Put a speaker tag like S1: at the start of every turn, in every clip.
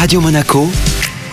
S1: Radio Monaco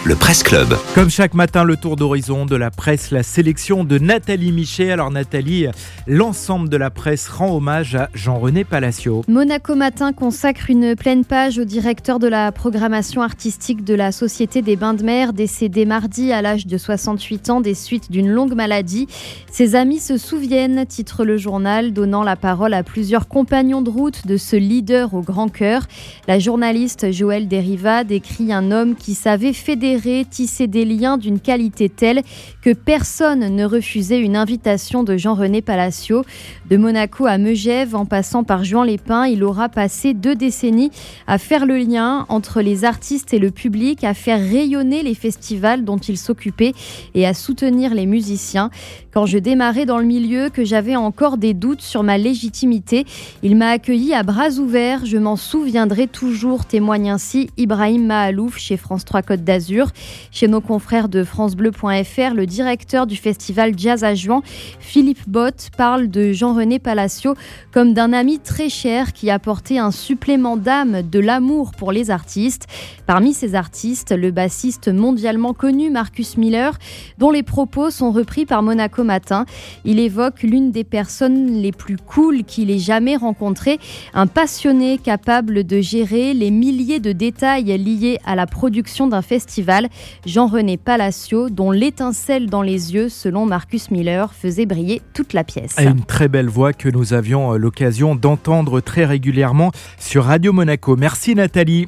S1: le Presse Club.
S2: Comme chaque matin, le tour d'horizon de la presse, la sélection de Nathalie Michet. Alors Nathalie, l'ensemble de la presse rend hommage à Jean-René Palacio.
S3: Monaco Matin consacre une pleine page au directeur de la programmation artistique de la Société des Bains de Mer, décédé mardi à l'âge de 68 ans des suites d'une longue maladie. Ses amis se souviennent, titre le journal, donnant la parole à plusieurs compagnons de route de ce leader au grand cœur. La journaliste Joëlle Deriva décrit un homme qui savait fédérer tisser des liens d'une qualité telle que personne ne refusait une invitation de Jean-René Palacio. De Monaco à Megève, en passant par Juan Lépin, il aura passé deux décennies à faire le lien entre les artistes et le public, à faire rayonner les festivals dont il s'occupait et à soutenir les musiciens. Quand je démarrais dans le milieu, que j'avais encore des doutes sur ma légitimité, il m'a accueilli à bras ouverts. Je m'en souviendrai toujours, témoigne ainsi Ibrahim Mahalouf chez France 3 Côte d'Azur. Chez nos confrères de FranceBleu.fr, le directeur du festival Jazz à Juan, Philippe Bott, parle de Jean-René Palacio comme d'un ami très cher qui apportait un supplément d'âme, de l'amour pour les artistes. Parmi ces artistes, le bassiste mondialement connu Marcus Miller, dont les propos sont repris par Monaco Matin. Il évoque l'une des personnes les plus cool qu'il ait jamais rencontrées, un passionné capable de gérer les milliers de détails liés à la production d'un festival Jean-René Palacio, dont l'étincelle dans les yeux, selon Marcus Miller, faisait briller toute la pièce.
S2: une très belle voix que nous avions l'occasion d'entendre très régulièrement sur Radio Monaco. Merci Nathalie.